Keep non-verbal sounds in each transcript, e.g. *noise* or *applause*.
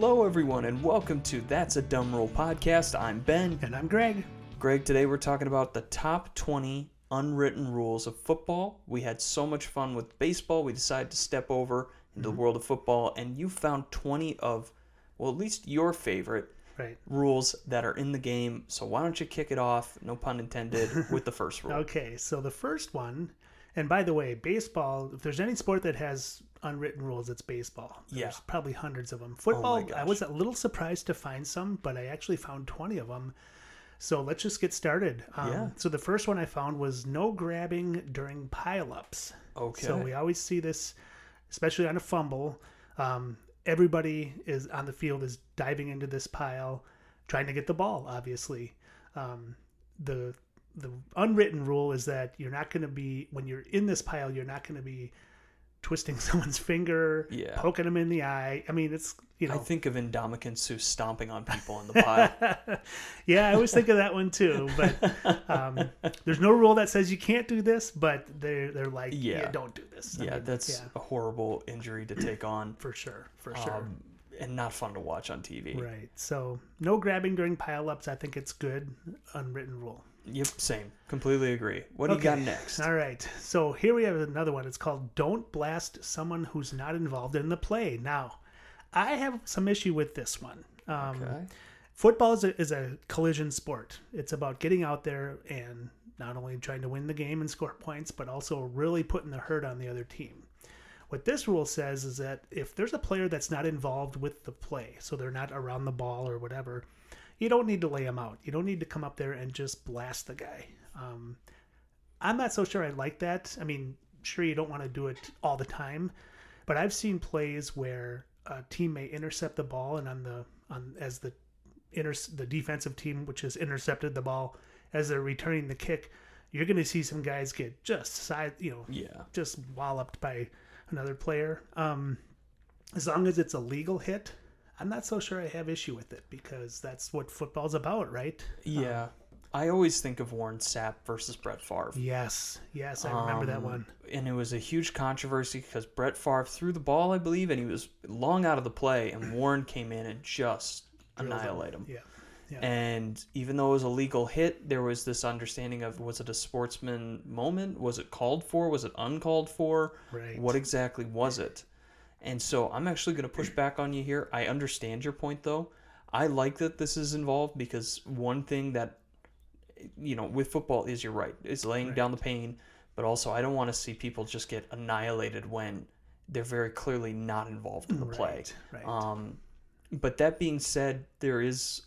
Hello, everyone, and welcome to That's a Dumb Rule podcast. I'm Ben. And I'm Greg. Greg, today we're talking about the top 20 unwritten rules of football. We had so much fun with baseball, we decided to step over into the mm-hmm. world of football, and you found 20 of, well, at least your favorite Right. rules that are in the game. So why don't you kick it off, no pun intended, *laughs* with the first rule? Okay, so the first one, and by the way, baseball, if there's any sport that has unwritten rules, it's baseball. There's Yeah. probably hundreds of them. Football, I was a little surprised to find some, but I actually found 20 of them. So let's just get started. Um, Yeah. So the first one I found was no grabbing during pileups. Okay. So we always see this, especially on a fumble. Um, everybody is on the field is diving into this pile, trying to get the ball. Obviously, um, the the unwritten rule is that you're not going to be when you're in this pile, you're not going to be twisting *laughs* someone's finger, Yeah. poking them in the eye. I mean, it's you know. I think of Ndamukong Suh stomping on people in the *laughs* pile. yeah, I always think of that one too. But um, *laughs* there's no rule that says you can't do this, but they're they're like, yeah, Yeah. don't do this. I yeah, mean, that's yeah, a horrible injury to take on. *clears throat* for sure, for sure. um, and not fun to watch on TV. Right. So no grabbing during pileups. I think it's good. Unwritten rule. Yep, same. Completely agree. What do you got next? All right. So here we have another one. It's called "Don't Blast Someone Who's Not Involved in the Play." Now, I have some issue with this one. Um, Okay. Football is a, is a collision sport. It's about getting out there and not only trying to win the game and score points, but also really putting the hurt on the other team. What this rule says is that if there's a player that's not involved with the play, so they're not around the ball or whatever, you don't need to lay them out. You don't need to come up there and just blast the guy. Um, I'm not so sure I like that. I mean, sure, you don't want to do it all the time, but I've seen plays where a team may intercept the ball, and on the on as the inter- the defensive team, which has intercepted the ball, as they're returning the kick, you're going to see some guys get just side, you know, Yeah. just walloped by another player. Um, as long as it's a legal hit, I'm not so sure I have issue with it because that's what football's about, right? Yeah. I always think of Warren Sapp versus Brett Favre. Yes, yes, I remember that Um, one. And it was a huge controversy because Brett Favre threw the ball, I believe, and he was long out of the play, and *clears throat* Warren came in and just annihilate him. Yeah, yeah, And even though it was a legal hit, there was this understanding of was it a sportsman moment? Was it called for? Was it uncalled for? right. What exactly was it? And so I'm actually going to push back on you here. I understand your point, though. I like that this is involved because one thing that, you know, with football is you're right, is laying down the pain, but also I don't want to see people just get annihilated when they're very clearly not involved in the play. Right, right. Um, but that being said, there is,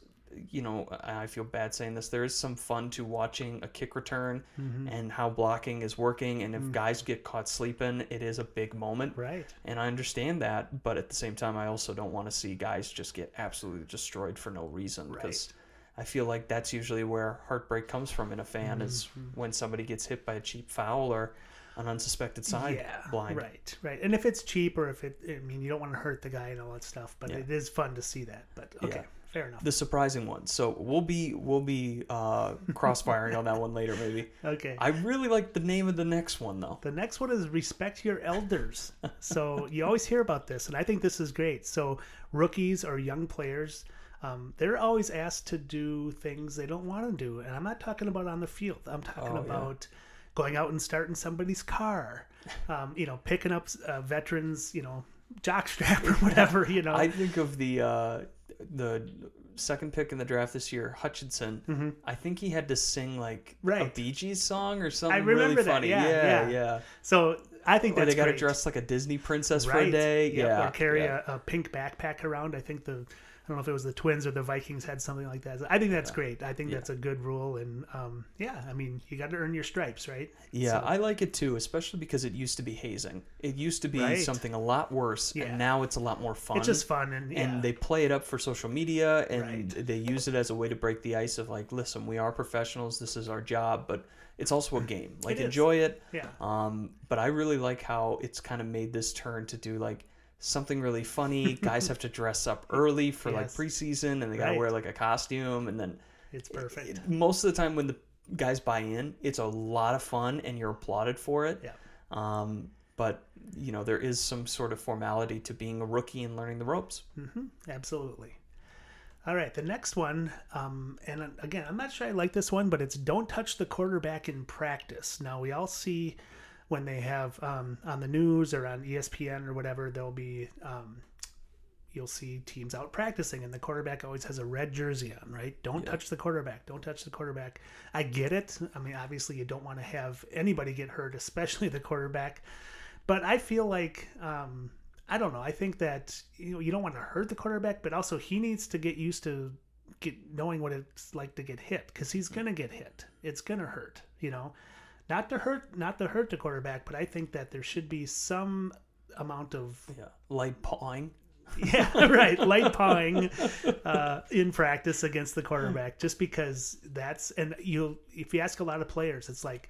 you know, I feel bad saying this. There is some fun to watching a kick return Mm-hmm. and how blocking is working. And if guys get caught sleeping, it is a big moment. right. And I understand that, but at the same time, I also don't want to see guys just get absolutely destroyed for no reason Right. because I feel like that's usually where heartbreak comes from in a fan is Mm-hmm. when somebody gets hit by a cheap foul or an unsuspected side yeah, blind. right, right. And if it's cheap or if it, I mean, you don't want to hurt the guy and all that stuff, but Yeah. it is fun to see that. But okay, Yeah. Fair enough. The surprising one. So we'll be we'll be uh, *laughs* crossfiring on that one later, maybe. Okay. I really like the name of the next one though. The next one is respect your elders. *laughs* so you always hear about this, and I think this is great. So rookies or young players, um, they're always asked to do things they don't want to do, and I'm not talking about on the field. I'm talking Oh, yeah. about going out and starting somebody's car. Um, you know, picking up uh, veterans, you know, jockstrap or *laughs* whatever. You know, I think of the uh, the second pick in the draft this year, Hutchinson. I think he had to sing like a Mm-hmm. Bee Gees song or something I remember really that, funny. yeah, yeah, yeah. yeah. so I think Or that's they got to dress like a Disney princess for a day. Yep, Yeah, or carry yeah. A, a pink backpack around. I think the I don't know if it was the Twins or the Vikings had something like that. I think that's great. I think that's a good rule, and um, yeah, I mean you got to earn your stripes, right? Yeah, I like it too, especially because it used to be hazing. It used to be Right. something a lot worse, Yeah. and now it's a lot more fun. It's just fun, and yeah, and they play it up for social media and Right. they use it as a way to break the ice of like listen we are professionals this is our job but it's also a *laughs* game like It enjoy it yeah, um, but i really like how it's kind of made this turn to do like something really funny *laughs* guys have to dress up early for like preseason and they gotta wear like a costume and then it's perfect. it- most of the time when the guys buy in it's a lot of fun and you're applauded for it Yeah. um, but you know there is some sort of formality to being a rookie and learning the ropes. hmm Absolutely. All right, the next one, um, and again, I'm not sure I like this one, but it's don't touch the quarterback in practice. Now, we all see when they have um, on the news or on ESPN or whatever, there'll be, um, you'll see teams out practicing, and the quarterback always has a red jersey on, right? Don't touch the quarterback. Don't touch the quarterback. I get it. I mean, obviously, you don't want to have anybody get hurt, *laughs* especially the quarterback. But I feel like um, I don't know. I think that you know you don't want to hurt the quarterback, but also he needs to get used to get knowing what it's like to get hit because he's gonna get hit. It's gonna hurt. You know, not to hurt, not to hurt the quarterback, but I think that there should be some amount of Yeah, light pawing. *laughs* yeah, right, light pawing uh, in practice against the quarterback, just because that's and you if you ask a lot of players, it's like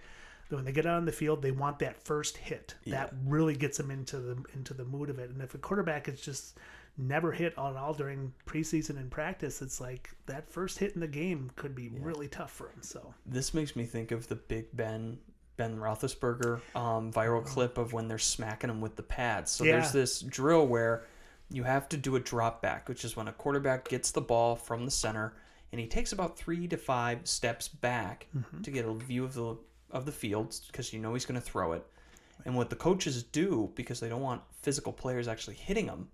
when they get out on the field, they want that first hit. That really gets them into the into the mood of it. And if a quarterback is just never hit at all during preseason and practice, it's like that first hit in the game could be really tough for him. So This makes me think of the Big Ben Ben Roethlisberger um, viral mm. clip of when they're smacking him with the pads. So Yeah. there's this drill where you have to do a drop back, which is when a quarterback gets the ball from the center and he takes about three to five steps back mm-hmm. to get a view of the of the field because you know he's going to throw it. And what the coaches do because they don't want physical players actually hitting them,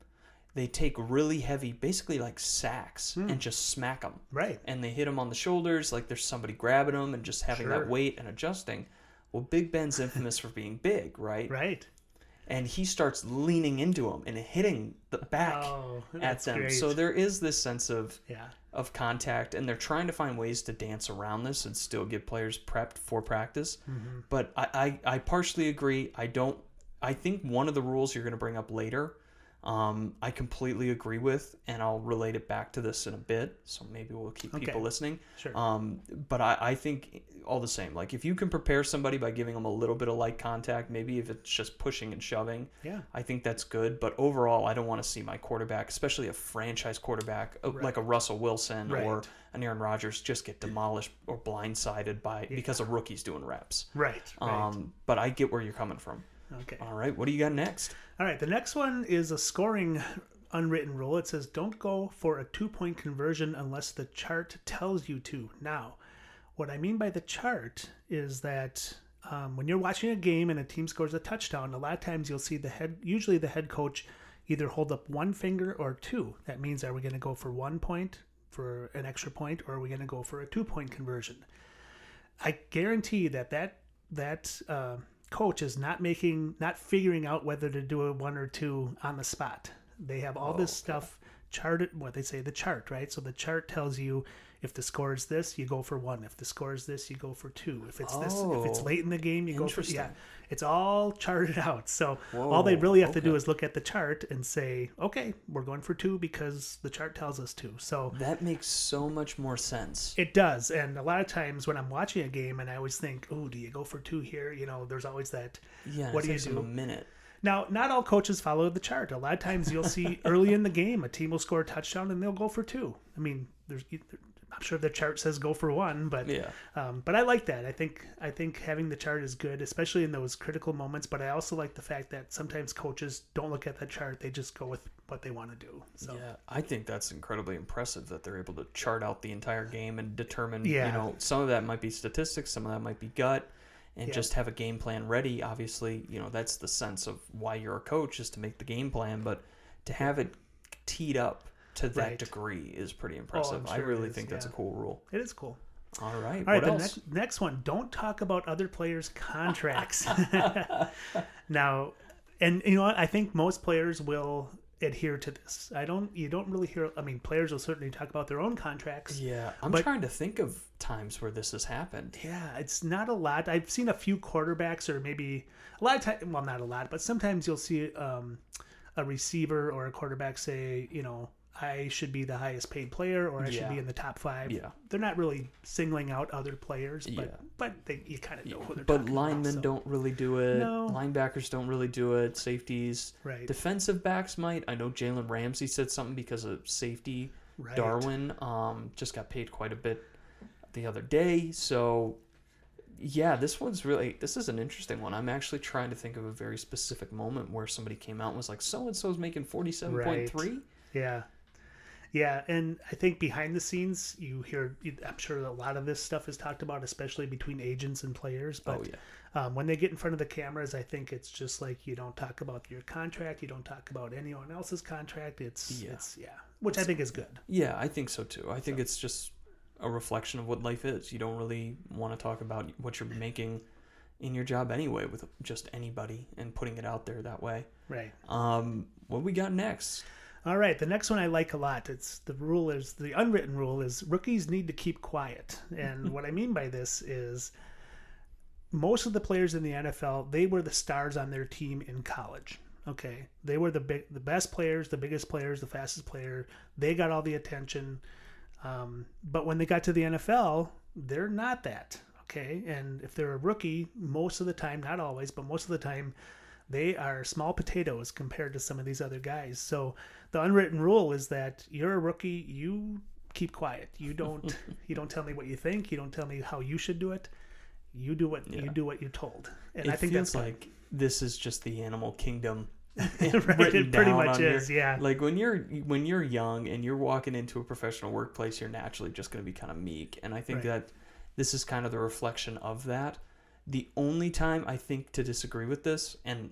they take really heavy, basically like sacks, hmm. and just smack them right, and they hit him on the shoulders like there's somebody grabbing him and just having Sure. that weight and adjusting. Well, Big Ben's infamous for being big, right? right. And he starts leaning into him and hitting the back Oh, at them. great. So there is this sense of yeah, of contact, and they're trying to find ways to dance around this and still get players prepped for practice. Mm-hmm. But I, I, I partially agree. I don't. I think one of the rules you're going to bring up later, um, I completely agree with, and I'll relate it back to this in a bit. So maybe we'll keep Okay. people listening. sure. Um, but I, I think all the same. Like if you can prepare somebody by giving them a little bit of light contact, maybe if it's just pushing and shoving, yeah, I think that's good. But overall, I don't want to see my quarterback, especially a franchise quarterback uh, like a Russell Wilson or an Aaron Rodgers, just get demolished or blindsided by because a rookie's doing reps. right, right. Um, but I get where you're coming from. Okay. All right, what do you got next? All right, the next one is a scoring unwritten rule. It says don't go for a two point conversion unless the chart tells you to. Now, what I mean by the chart is that um, when you're watching a game and a team scores a touchdown, a lot of times you'll see the head, usually the head coach, either hold up one finger or two. That means are we going to go for one point for an extra point, or are we going to go for a two point conversion? I guarantee that that that uh, coach is not making, not figuring out whether to do a one or two on the spot. They have all this oh, stuff charted. What they say, the chart, right? So the chart tells you if the score is this, you go for one. If the score is this, you go for two. If it's this, if it's Oh, late in the game, you go for yeah. It's all charted *laughs* out. So all they really have to do is look at the chart and say, okay, we're going for two because the chart tells us to. So That makes so much more sense. it does, and a lot of times when I'm watching a game and I always think, "Oh, do you go for two here?" You know, there's always that. Yeah, What do you do? a minute. Now, not all coaches follow the chart. A lot of times you'll see *laughs* early in the game a team will score a touchdown and they'll go for two. I mean, there's I'm sure the chart says go for one, but Yeah. um, but I like that. I think I think having the chart is good, especially in those critical moments. But I also like the fact that sometimes coaches don't look at the chart; they just go with what they want to do. So Yeah, I think that's incredibly impressive that they're able to chart out the entire game and determine, Yeah. you know, some of that might be statistics, some of that might be gut, and Yeah. just have a game plan ready. Obviously, you know, that's the sense of why you're a coach is to make the game plan, but to have it teed up to that Right. Oh, degree is pretty impressive. I sure it really is, think that's a cool rule. it is cool. All right, All right, the next next one. Don't talk about other players' *laughs* contracts. *laughs* now, and you know what? I think most players will adhere to this. I don't. You don't really hear. I mean, players will certainly talk about their own contracts. Yeah, I'm But- trying to think of times where this has happened. Yeah, it's not a lot. I've seen a few quarterbacks, or maybe a lot of times. Well, not a lot, but sometimes you'll see um, a receiver or a quarterback say, you know, I should be the highest paid player, or I should Yeah. be in the top five. Yeah. they're not really singling out other players, but Yeah. but they, you kind of know who they're. But talking linemen about, so- don't really do it. No. Linebackers don't really do it. Safeties. Right. Defensive backs might. I know Jalen Ramsey said something because of safety. Right. Derwin um, just got paid quite a bit the other day. So yeah, this one's really this is an interesting one. I'm actually trying to think of a very specific moment where somebody came out and was like, "So and so's making forty seven point three. Yeah. Yeah, and I think behind the scenes, you hear. I'm sure a lot of this stuff is talked about, especially between agents and players. But Oh yeah, um, when they get in front of the cameras, I think it's just like you don't talk about your contract, you don't talk about anyone else's contract. It's Yeah. it's yeah, which I think is good. yeah. I think so too. I think it's just a reflection of what life is. You don't really want to talk about what you're making in your job anyway with just anybody and putting it out there that way. Right. Um, what we got next? All right, the next one I like a lot. It's the rule is the unwritten rule is rookies need to keep quiet. And *laughs* what I mean by this is most of the players in the NFL, they were the stars on their team in college. Okay. They were the big the best players, the biggest players, the fastest player. They got all the attention. Um, but when they got to the NFL, they're not that. Okay. And if they're a rookie, most of the time, not always, but most of the time, they are small potatoes compared to some of these other guys. So the unwritten rule is that you're a rookie, you keep quiet. You don't *laughs* you don't tell me what you think, you don't tell me how you should do it. You do what you do what you're told. And it I think feels that's like this is just the animal kingdom. *laughs* right, it pretty much on your- is, yeah. Like when you're when you're young and you're walking into a professional workplace, you're naturally just going to be kind of meek, and I think Right. that this is kind of the reflection of that. The only time I think to disagree with this, and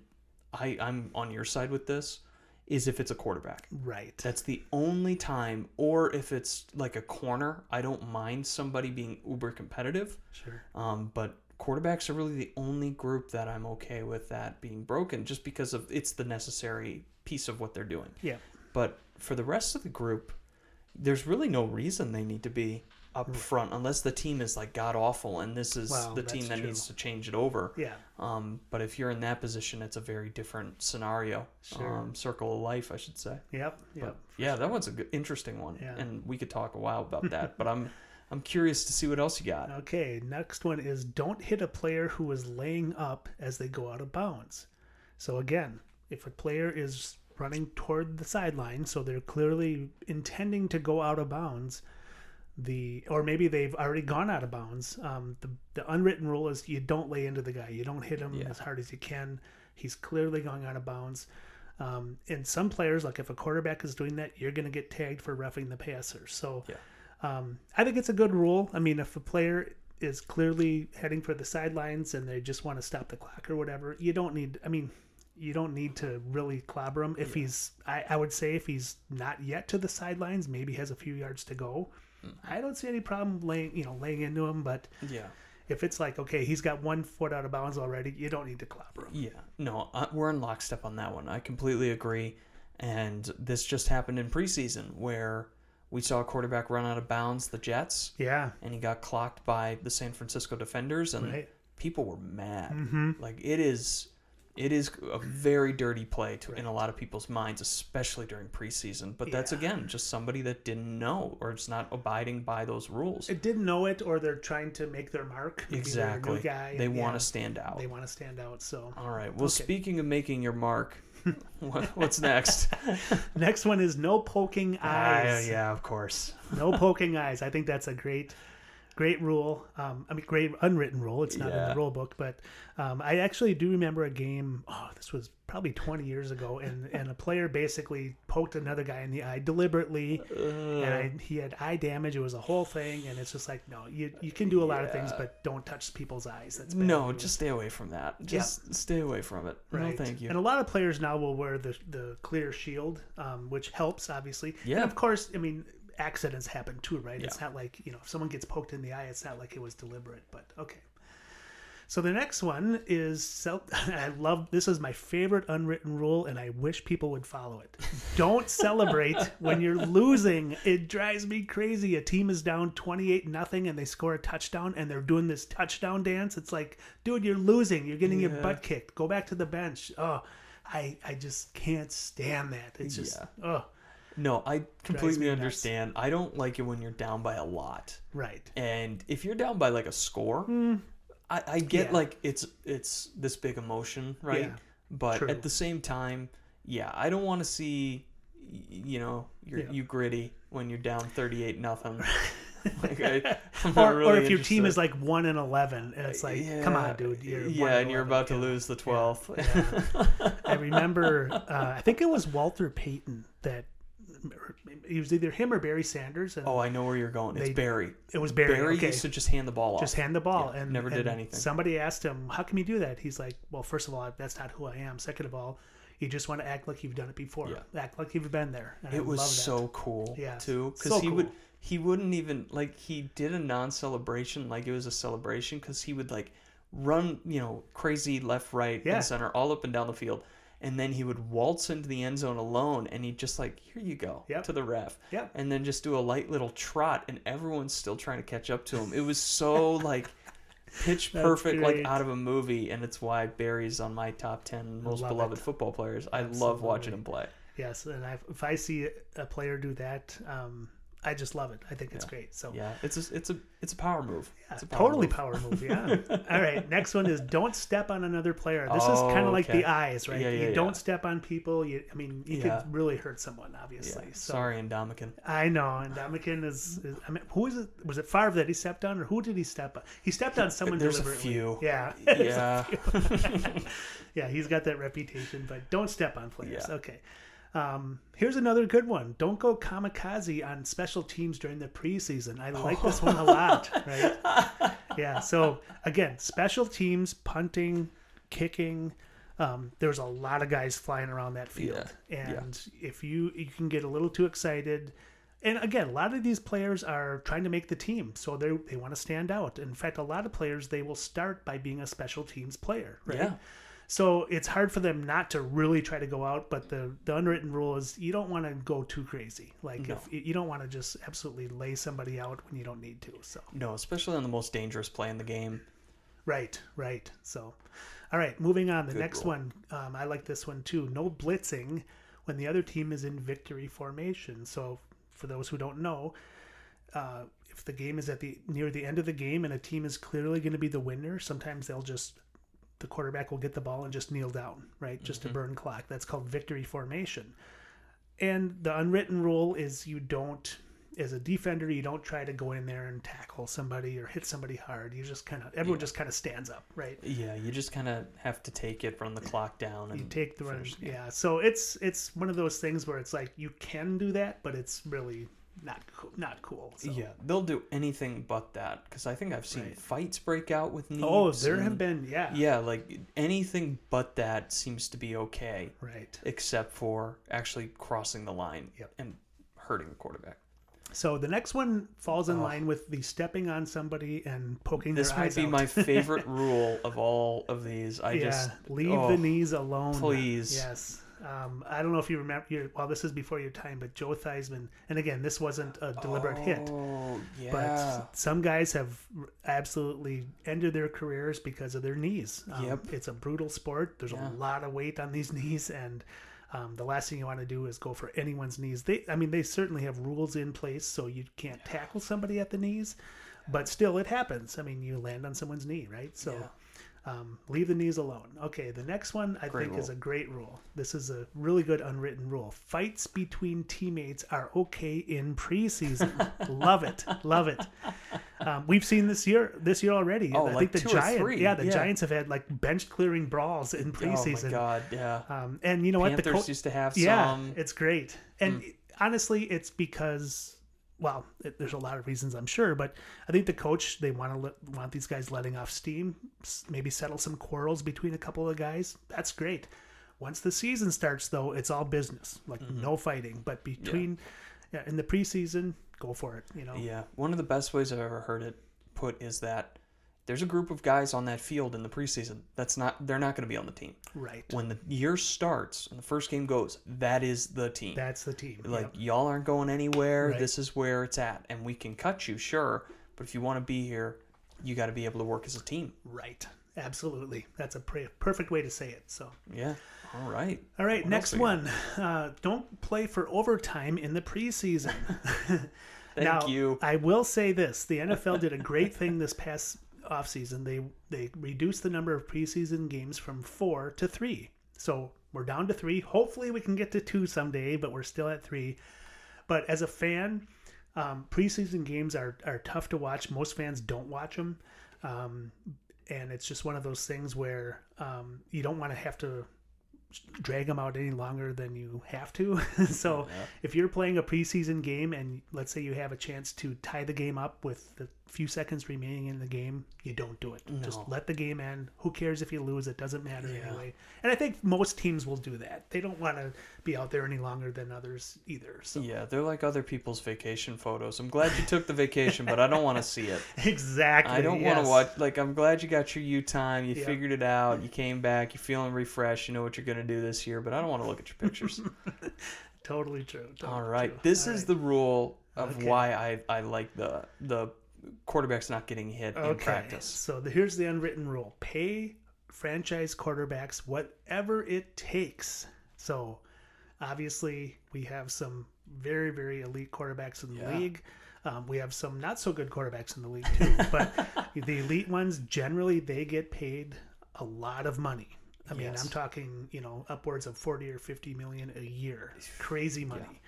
I I'm on your side with this, is if it's a quarterback. Right. That's the only time, or if it's like a corner. I don't mind somebody being uber competitive. Sure. Um, but quarterbacks are really the only group that I'm okay with that being broken, just because of it's the necessary piece of what they're doing. Yeah. But for the rest of the group, there's really no reason they need to be up front unless the team is like god awful and this is the team that true. needs to change it over. Yeah. Um, but if you're in that position, it's a very different scenario. Sure. Um, circle of life, I should say. Yep. Yep. Yeah, that one's a good, interesting one, Yeah. and we could talk a while about *laughs* that. but I'm I'm curious to see what else you got. Okay, next one is don't hit a player who is laying up as they go out of bounds. So again, if a player is running toward the sideline, so they're clearly intending to go out of bounds, the or maybe they've already gone out of bounds. Um, the the unwritten rule is you don't lay into the guy. You don't hit him Yeah. as hard as you can. He's clearly going out of bounds. Um, and some players, like if a quarterback is doing that, you're going to get tagged for roughing the passer. So Yeah. um, I think it's a good rule. I mean, if a player is clearly heading for the sidelines and they just want to stop the clock or whatever, you don't need. I mean, you don't need to really clobber him. If he's, I, I would say, if he's not yet to the sidelines, maybe has a few yards to go. I don't see any problem laying, you know, laying into him. But Yeah. if it's like, okay, he's got one foot out of bounds already, you don't need to clobber him. Yeah, no, I, we're in lockstep on that one. I completely agree. And this just happened in preseason where we saw a quarterback run out of bounds, the Jets, Yeah, and he got clocked by the San Francisco defenders, and right. people were mad. Mm-hmm. Like it is, it is a very dirty play to, in a lot of people's minds, especially during preseason. But that's Yeah. again just somebody that didn't know or it's not abiding by those rules. It didn't know it, or they're trying to make their mark. Maybe they're a new exactly. guy. They want to stand out. They want to stand out. So All right. Well, Okay. speaking of making your mark, *laughs* what, what's next? *laughs* next one is no poking eyes. Ah, yeah, of course. no poking eyes. I think that's a great, great rule. Um, I mean, great unwritten rule. It's not in the rule book, but um, I actually do remember a game. Oh, this was probably 20 years ago, and *laughs* and a player basically poked another guy in the eye deliberately, and I, he had eye damage. It was a whole thing, and it's just like, no, you you can do a lot of things, but don't touch people's eyes. That's bad No, news. just stay away from that. Just stay away from it. Right. No, thank you. And a lot of players now will wear the the clear shield, um, which helps obviously. Yeah. And of course, I mean accidents happen too, right? It's not like you know if someone gets poked in the eye, it's not like it was deliberate. But okay. So the next one is self. *laughs* I love this is my favorite unwritten rule, and I wish people would follow it. Don't celebrate *laughs* when you're losing. It drives me crazy. A team is down twenty eight nothing, and they score a touchdown, and they're doing this touchdown dance. It's like, dude, you're losing. You're getting your butt kicked. Go back to the bench. Oh, I I just can't stand that. It's just Yeah. oh no, I completely understand. I don't like it when you're down by a lot. right. And if you're down by like a score, I, I get. Yeah. like it's it's this big emotion, right? Yeah, but true. at the same time, yeah, I don't want to see you know, you're, Yeah. you gritty when you're down 38 nothing. *laughs* like, I, or, really or if your team is like one and eleven, and it's like, come on, dude, you're yeah, and you're 11, about to yeah. lose the twelfth. I remember, *laughs* uh, I think it was Walter Payton that it was either him or Barry Sanders, and oh, I know where you're going. It's They- Barry. it was Barry. Barry okay. used to just hand the ball off. just hand the ball Yeah, and never did and anything. Somebody asked him, "How can you do that?" He's like, "Well, first of all, that's not who I am. Second of all, you just want to act like you've done it before. Yeah. Act like you've been there." And I it was love that. so cool Yeah, too because so he would he wouldn't even like he did a non-celebration like it was a celebration because he would like run you know crazy left right Yeah. and center all up and down the field and then he would waltz into the end zone alone and he'd just like here you go Yep. to the ref Yep. and then just do a light little trot and everyone's still trying to catch up to him it was so *laughs* like pitch perfect like out of a movie and it's why barry's on my top 10 most Love beloved it. football players i love watching him play Yes, and I, if I see a player do that, um, I just love it. I think it's Yeah. great. So yeah it's a it's a it's a power move Yeah, it's a power totally move. power move. *laughs* Yeah. All right. Next one is don't step on another player. This is kind Oh, of like okay. the eyes, right? Yeah, yeah, you don't step on people. You, I mean, you could really hurt someone, obviously. So Sorry, Ndamukong. I know. Ndamukong is, is. I mean, who is it? Was it Favre that he stepped on, or who did he step on? He stepped on someone. There's a few. Yeah. *laughs* Yeah. *laughs* yeah. He's got that reputation, but don't step on players. Okay. Um, here's another good one. Don't go kamikaze on special teams during the preseason. I like this one a lot, *laughs* right? Yeah. So again, special teams, punting, kicking. Um, there's a lot of guys flying around that field, Yeah, yeah. and if you you can get a little too excited, and again, a lot of these players are trying to make the team, so they they want to stand out. In fact, a lot of players they will start by being a special teams player, right? Yeah. So it's hard for them not to really try to go out, but the, the unwritten rule is you don't want to go too crazy. Like No. if you don't want to just absolutely lay somebody out when you don't need to. So No, especially on the most dangerous play in the game. right, right. So all right, moving on. The Good next rule. one, um, I like this one too. No blitzing when the other team is in victory formation. So for those who don't know, uh, if the game is at the near the end of the game and a team is clearly going to be the winner, sometimes they'll just the quarterback will get the ball and just kneel down, right? Just to mm-hmm. burn clock. That's called victory formation. And the unwritten rule is you don't as a defender, you don't try to go in there and tackle somebody or hit somebody hard. You just kind of everyone just kind of stands up, right? Yeah, you just kind of have to take it, run the clock down, and You take the run. finish game. Yeah. So it's it's one of those things where it's like you can do that, but it's really not cool, not cool. So. Yeah, they'll do anything but that because I think I've seen Right. fights break out with knees. Oh, there have been yeah. Yeah, like anything but that seems to be okay, Right. except for actually crossing the line Yep. and hurting the quarterback. So the next one falls in Oh. line with the stepping on somebody and poking. This might be out. my *laughs* favorite rule of all of these. I yeah, just leave oh, the knees alone. please. Yes. Um, I don't know if you remember. Your, well, this is before your time, but Joe Theismann, and again, this wasn't a deliberate hit. Oh, yeah. But some guys have absolutely ended their careers because of their knees. Um, Yep. It's a brutal sport. There's Yeah. a lot of weight on these *laughs* knees, and um, the last thing you want to do is go for anyone's knees. They, I mean, they certainly have rules in place so you can't tackle somebody at the knees, but still, it happens. I mean, you land on someone's knee, right? So. Yeah. Um, leave the knees alone. Okay, the next one I Great think is a great rule. This is a really good unwritten rule. Fights between teammates are okay in preseason. *laughs* love it, love it. Um, we've seen this year, this year already. Oh, I like think the Giants, yeah, the yeah. Giants have had like bench clearing brawls in preseason. Oh my god, yeah. um, and you know what? The Panthers co- used to have Some... yeah, it's great. And honestly, it's because well, it, there's a lot of reasons I'm sure, but I think the coach they want to let, want these guys letting off steam, maybe settle some quarrels between a couple of guys. That's great. Once the season starts, though, it's all business, like Mm-hmm. no fighting. But between yeah, in the preseason, go for it. You know, Yeah, one of the best ways I've ever heard it put is that there's a group of guys on that field in the preseason. That's not they're not going to be on the team. right? When the year starts and the first game goes, that is the team. That's the team. like Yep. y'all aren't going anywhere. Right. This is where it's at, and we can cut you, sure. But if you want to be here, you got to be able to work as a team. right. Absolutely. That's a pre- perfect way to say it. So. Yeah. All right. All right, What next else we got? one. Uh, don't play for overtime in the preseason. *laughs* Thank now, you. I will say this: the NFL did a great thing this past offseason. They they reduced the number of preseason games from four to three. So we're down to three. Hopefully, we can get to two someday, but we're still at three. But as a fan, Um, preseason games are, are tough to watch. Most fans don't watch them. Um, and it's just one of those things where um, you don't want to have to drag them out any longer than you have to. *laughs* so Yeah. if you're playing a preseason game and let's say you have a chance to tie the game up with the few seconds remaining in the game, you don't do it. Just let the game end. Who cares if you lose? It doesn't matter Yeah. anyway. And I think most teams will do that. They don't want to be out there any longer than others either. So Yeah, they're like other people's vacation photos. I'm glad you took the vacation, but I don't want to see it. *laughs* exactly. I don't want to watch. Like, I'm glad you got your U time. You Yeah. figured it out. You came back. You're feeling refreshed. You know what you're going to do this year, but I don't want to look at your pictures. *laughs* Totally true. totally All right. true. This All is right. the rule of Okay. why I, I like the the quarterbacks not getting hit in practice. So the, here's the unwritten rule: pay franchise quarterbacks whatever it takes. So obviously, we have some very very elite quarterbacks in the Yeah. league. Um, we have some not so good quarterbacks in the league too, *laughs* but the elite ones generally they get paid a lot of money. I mean, Yes. I'm talking you know upwards of forty or fifty million a year, crazy money.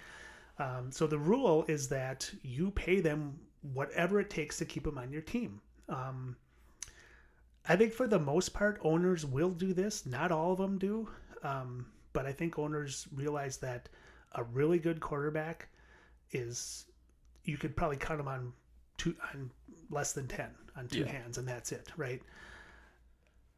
Um, so the rule is that you pay them whatever it takes to keep them on your team. Um, I think for the most part, owners will do this. Not all of them do, um, but I think owners realize that a really good quarterback is you could probably count them on two on less than ten on two Yeah. hands, and that's it, right?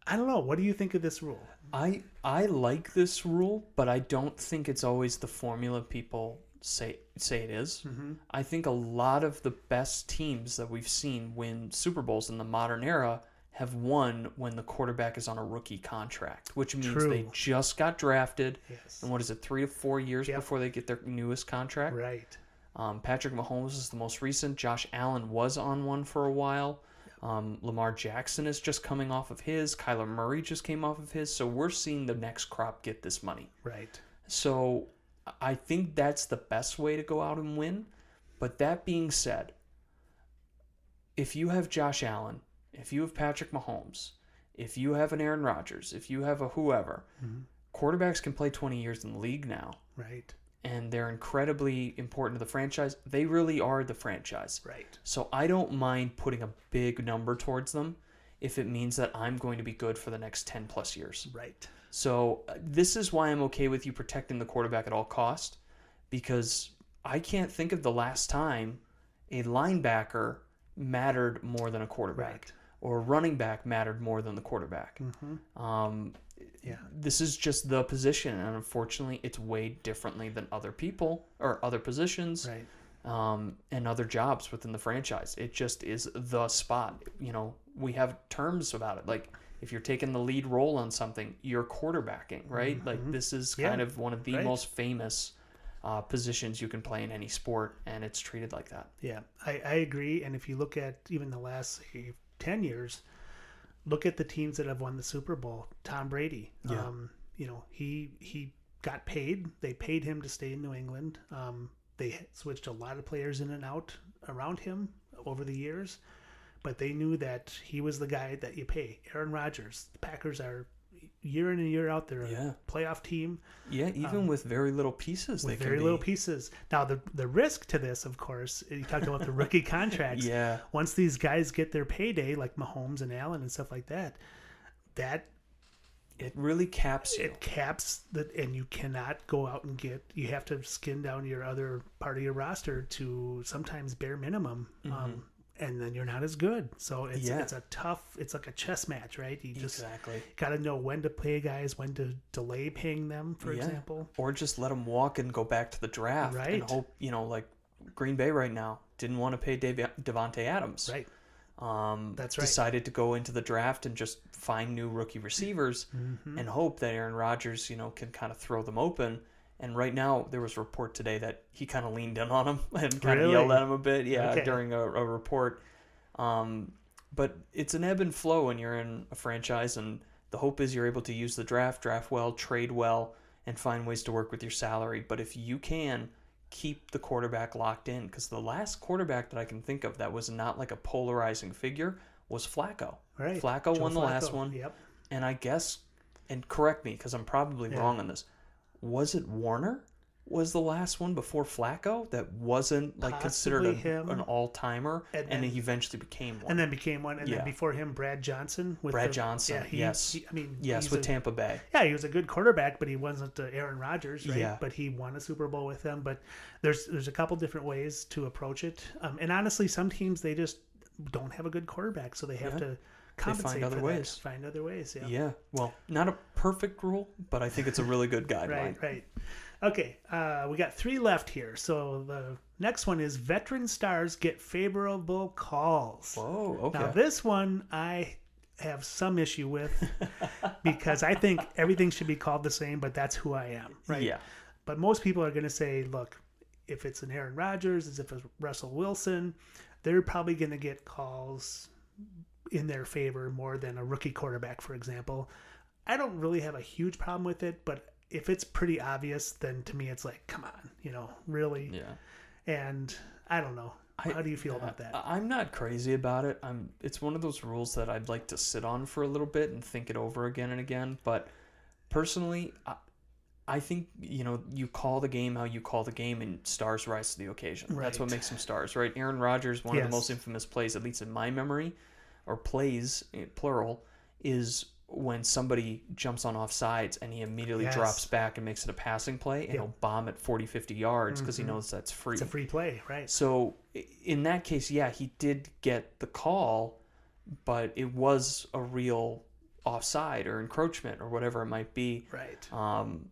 I don't know. What do you think of this rule? I I like this rule, but I don't think it's always the formula people say say it is. Mm-hmm. I think a lot of the best teams that we've seen win Super Bowls in the modern era have won when the quarterback is on a rookie contract, which means they just got drafted. Yes. And what is it, three to four years Yep. before they get their newest contract? Right. Um, Patrick Mahomes is the most recent. Josh Allen was on one for a while. Um, Lamar Jackson is just coming off of his. Kyler Murray just came off of his. So we're seeing the next crop get this money. Right. So I think that's the best way to go out and win. But that being said, if you have Josh Allen, if you have Patrick Mahomes, if you have an Aaron Rodgers, if you have a whoever, Mhm. quarterbacks can play 20 years in the league now. Right. And they're incredibly important to the franchise. They really are the franchise. Right. So I don't mind putting a big number towards them if it means that I'm going to be good for the next 10 plus years. Right. So uh, this is why I'm okay with you protecting the quarterback at all cost because I can't think of the last time a linebacker mattered more than a quarterback Right. or a running back mattered more than the quarterback. Mm-hmm. Um, Yeah. this is just the position, and unfortunately, it's weighed differently than other people or other positions Right. Um, and other jobs within the franchise. It just is the spot. You know, we have terms about it. Like if you're taking the lead role on something, you're quarterbacking, right? Like this is Mm-hmm. Yeah, kind of one of the right. most famous uh, positions you can play in any sport, and it's treated like that. Yeah, I, I agree. And if you look at even the last say, 10 years, look at the teams that have won the Super Bowl. Tom Brady, Yeah. um, you know, he he got paid. They paid him to stay in New England. Um, they switched a lot of players in and out around him over the years, but they knew that he was the guy that you pay. Aaron Rodgers, the Packers are year in and year out. They're Yeah. a playoff team. Yeah, even with very little pieces, they Um, with very be. little pieces. Now the the risk to this, of course, you talked about the rookie *laughs* contracts. Yeah, Once these guys get their payday, like Mahomes and Allen and stuff like that, that it really caps you. it caps that, and you cannot go out and get. You have to skin down your other part of your roster to sometimes bare minimum. Um, and then you're not as good. So it's Mm-hmm. Yeah. it's a tough. It's like a chess match, right? You just exactly. got to know when to pay guys, when to delay paying them, for Yeah. example. or just let them walk and go back to the draft and Right. hope you know like Green Bay right now didn't want to pay Dave, Davante Adams. Right. Um, That's right. Decided to go into the draft and just find new rookie receivers Mm-hmm. and hope that Aaron Rodgers you know can kind of throw them open. And right now there was a report today that he kind of leaned in on him *laughs* and kind of yelled at him a bit. Yeah, Okay. during a, a report. Um, but it's an ebb and flow when you're in a franchise, and the hope is you're able to use the draft, draft well, trade well, and find ways to work with your salary. But if you can keep the quarterback locked in, because the last quarterback that I can think of that was not like a polarizing figure was Flacco. Right. Flacco Joe won the last one, Yep. and I guess, and correct me because I'm probably Yeah. wrong on this. Was it Warner was the last one before Flacco that wasn't like considered a, him. an all timer, And and, then- he eventually became one. and then became one. And Yeah. then before him, Brad Johnson. With Brad the- Johnson, yeah, he- yes. he- I mean, yes, with a- Tampa Bay. Yeah, he was a good quarterback, but he wasn't uh, Aaron Rodgers, right? Yeah. But he won a Super Bowl with them. But there's there's a couple different ways to approach it. Um, and honestly, some teams they just don't have a good quarterback, so they have Yeah. to compensate other for ways. that. Find other ways. Yeah. Yeah. Well, not a perfect rule, but I think it's a really good *laughs* guideline. Right. Right. Okay. Uh, we got three left here. So the next one is veteran stars get favorable calls. Whoa. Okay. Now this one I have some issue with *laughs* because I think everything should be called the same, but that's who I am, right? Yeah. But most people are going to say, look, if it's an Aaron Rodgers, as if it's Russell Wilson, they're probably going to get calls in their favor more than a rookie quarterback, for example. I don't really have a huge problem with it, but if it's pretty obvious, then to me it's like, come on, you know, really. Yeah. And I don't know. I- How do you feel about that? I- I'm not crazy about it. I'm. It's one of those rules that I'd like to sit on for a little bit and think it over again and again. But personally, I, I think you know you call the game how you call the game, and stars rise to the occasion. Right. That's what makes them stars, right? Aaron Rodgers, one of the most infamous plays, at least in my memory, or plays eh, plural, is when somebody jumps on offsides and he immediately Yes. drops back and makes it a passing play and Yep. he'll bomb at 40 50 yards because Mhm. he knows that's free It's a free play, right? so in that case, yeah, he did get the call, but it was a real offside or encroachment or whatever it might be. Right. Um,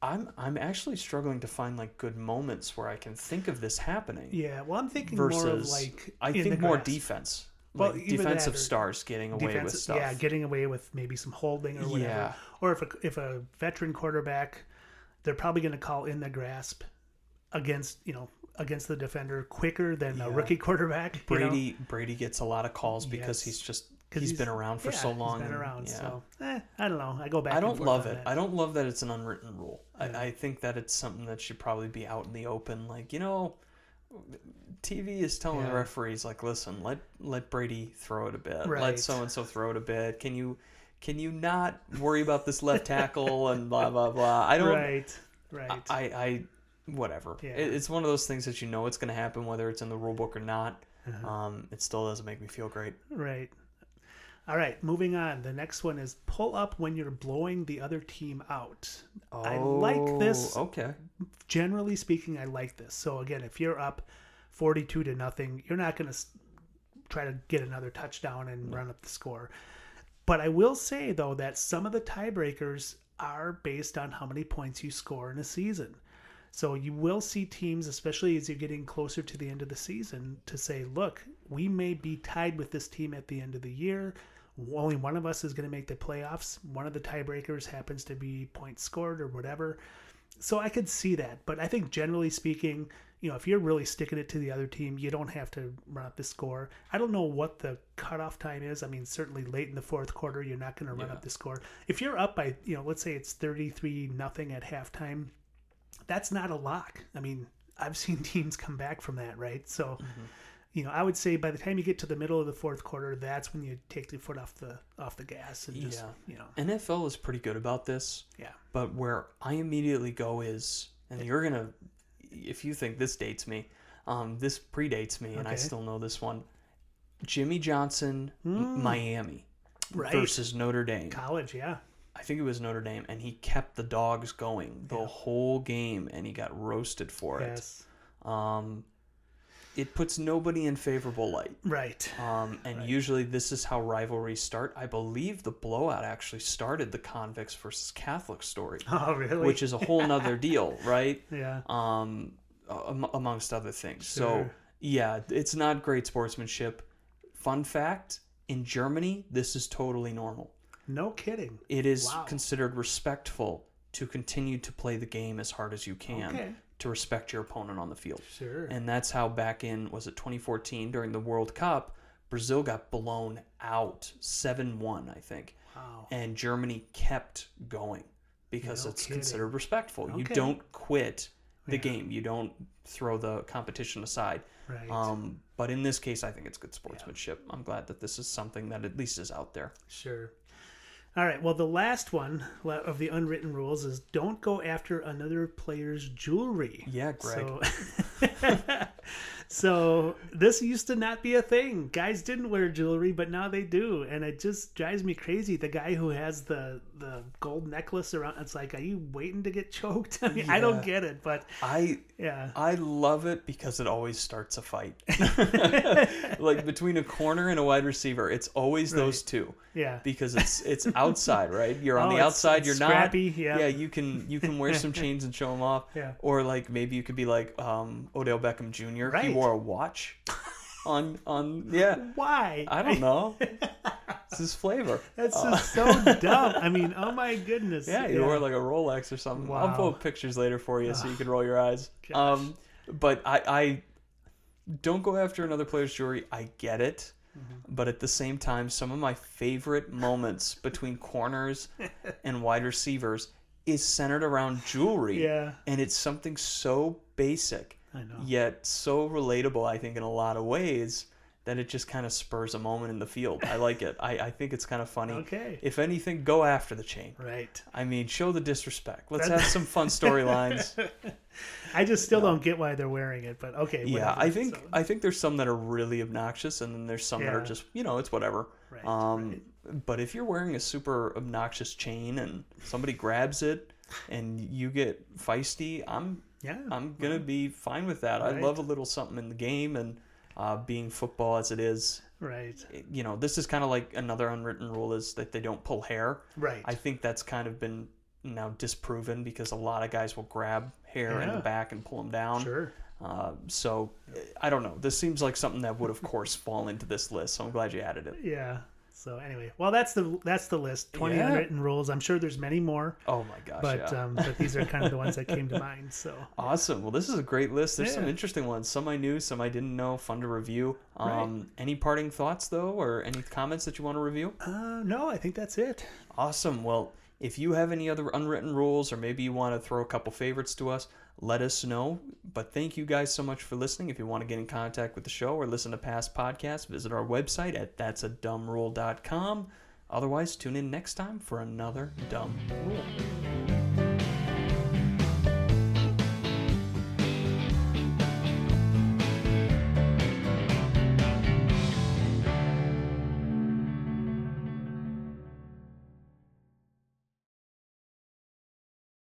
I'm I'm actually struggling to find like good moments where I can think of this happening. Yeah. Well, I'm thinking more of like I in think more defense, Well, like defensive stars getting away with stuff. Yeah, getting away with maybe some holding or whatever. Yeah. Or if a, if a veteran quarterback, they're probably going to call in the grasp against you know against the defender quicker than a rookie quarterback. you know? Brady Brady gets a lot of calls because Yes. he's just 'Cause he's been around for yeah, so long. He's been and- around, yeah. so eh, I don't know. I go back. I don't love it. that. I don't love that it's an unwritten rule. Yeah. I, I think that it's something that should probably be out in the open. Like you know, TV is telling the referees like, listen, let let Brady throw it a bit. Right. Let so and so throw it a bit. Can you can you not worry about this left *laughs* tackle and blah blah blah? I don't. Right. Right. I, I whatever. Yeah. It, it's one of those things that you know it's going to happen whether it's in the rule book or not. Uh-huh. Um, it still doesn't make me feel great. Right. All right, moving on. The next one is pull up when you're blowing the other team out. Oh, I like oh, this. Oh, Okay. Generally speaking, I like this. So again, if you're up 42 to nothing, you're not going to try to get another touchdown and run up the score. But I will say though that some of the tiebreakers are based on how many points you score in a season. So you will see teams, especially as you're getting closer to the end of the season, to say, look, we may be tied with this team at the end of the year. Only one of us is going to make the playoffs. One of the tiebreakers happens to be points scored or whatever. So I could see that. But I think generally speaking, you know, if you're really sticking it to the other team, you don't have to run up the score. I don't know what the cutoff time is. I mean, certainly late in the fourth quarter, you're not going to run Yeah. up the score. If you're up by, you know, let's say it's 33 nothing at halftime, that's not a lock. I mean, I've *laughs* seen teams come back from that, right? So, Mm-hmm. You know, I would say by the time you get to the middle of the fourth quarter, that's when you take the foot off the off the gas and just, Yeah. you know, NFL is pretty good about this. yeah. But where I immediately go is, and you're gonna, if you think this dates me, um, this predates me, and I still know this one. Jimmy Johnson, Mm. Miami Right. versus Notre Dame. College, yeah. I think it was Notre Dame, and he kept the dogs going the Yeah. whole game, and he got roasted for Yes. it. Um, it puts nobody in favorable light. Right. Um, and Right. usually this is how rivalries start. I believe the blowout actually started the convicts versus Catholic story, *laughs* Oh, really? which is a whole nother *laughs* deal, right? yeah. Um, amongst other things. So yeah, it's not great sportsmanship. Fun fact: in Germany, this is totally normal. No kidding. It is Wow. considered respectful to continue to play the game as hard as you can Okay. To respect your opponent on the field. Sure. And that's how back in was it 2014 during the World Cup, Brazil got blown out 7-1, I think. wow. And Germany kept going because No it's kidding. considered respectful. You don't quit the Yeah. game. You don't throw the competition aside. Right. Um, but in this case, I think it's good sportsmanship. I'm glad that this is something that at least is out there. Sure. All right. Well, the last one of the unwritten rules is don't go after another player's jewelry. Yeah, Greg. So, *laughs* so this used to not be a thing. Guys didn't wear jewelry, but now they do, and it just drives me crazy. The guy who has the the gold necklace around, it's like, are you waiting to get choked? *laughs* I mean, I don't get it, but I yeah, I love it because it always starts a fight. *laughs* *laughs* like between a corner and a wide receiver, it's always those two yeah. because it's it's outside, right? You're on Oh, the outside, you're scrappy, not. yeah. Yeah, you can you can wear some chains and show them off. Yeah. Or like maybe you could be like um, Odell Beckham Jr. He Right. Wore a watch on on yeah. Why? I don't know. *laughs* it's his flavor. That's Uh, just so dumb. I mean, oh my goodness. Yeah, you wore like a Rolex or something. I'll Wow. post pictures later for you so you can roll your eyes. Gosh. Um, but I, I don't go after another player's jewelry. I get it, Mm-hmm. but at the same time, some of my favorite moments between corners *laughs* and wide receivers is centered around jewelry. Yeah. and it's something so basic. Yet so relatable. I think in a lot of ways. That it just kind of spurs a moment in the field. I like it. I, I think it's kind of funny. Okay. If anything, go after the chain. Right. I mean, show the disrespect. Let's have some fun storylines. *laughs* I just still don't get why they're wearing it, but okay. yeah, whatever. I think So, I think there's some that are really obnoxious, and then there's some that are just you know it's whatever. Right, um, but if you're wearing a super obnoxious chain and somebody grabs it and you get feisty, I'm yeah. I'm gonna be fine with that. I love a little something in the game, and uh, being football as it is, right. you know, this is kind of like another unwritten rule is that they don't pull hair. Right. I think that's kind of been now disproven because a lot of guys will grab hair in the back and pull them down. sure. Uh, so I don't know. This seems like something that would, of course, fall into this list. So I'm glad you added it. Yeah. So anyway, well, that's the that's the list. Twenty Yeah. unwritten rules. I'm sure there's many more, Oh my gosh! but yeah. um, but these are kind of the ones that came to mind. So *laughs* Awesome. Well, this is a great list. There's some interesting ones. Some I knew, some I didn't know. Fun to review. Um, Any parting thoughts though, or any comments that you want to review? uh, no, I think that's it. Awesome. Well, if you have any other unwritten rules, or maybe you want to throw a couple favorites to us, let us know. But thank you guys so much for listening. If you want to get in contact with the show or listen to past podcasts, visit our website at that'sadumbrule.com. Otherwise, tune in next time for another dumb rule.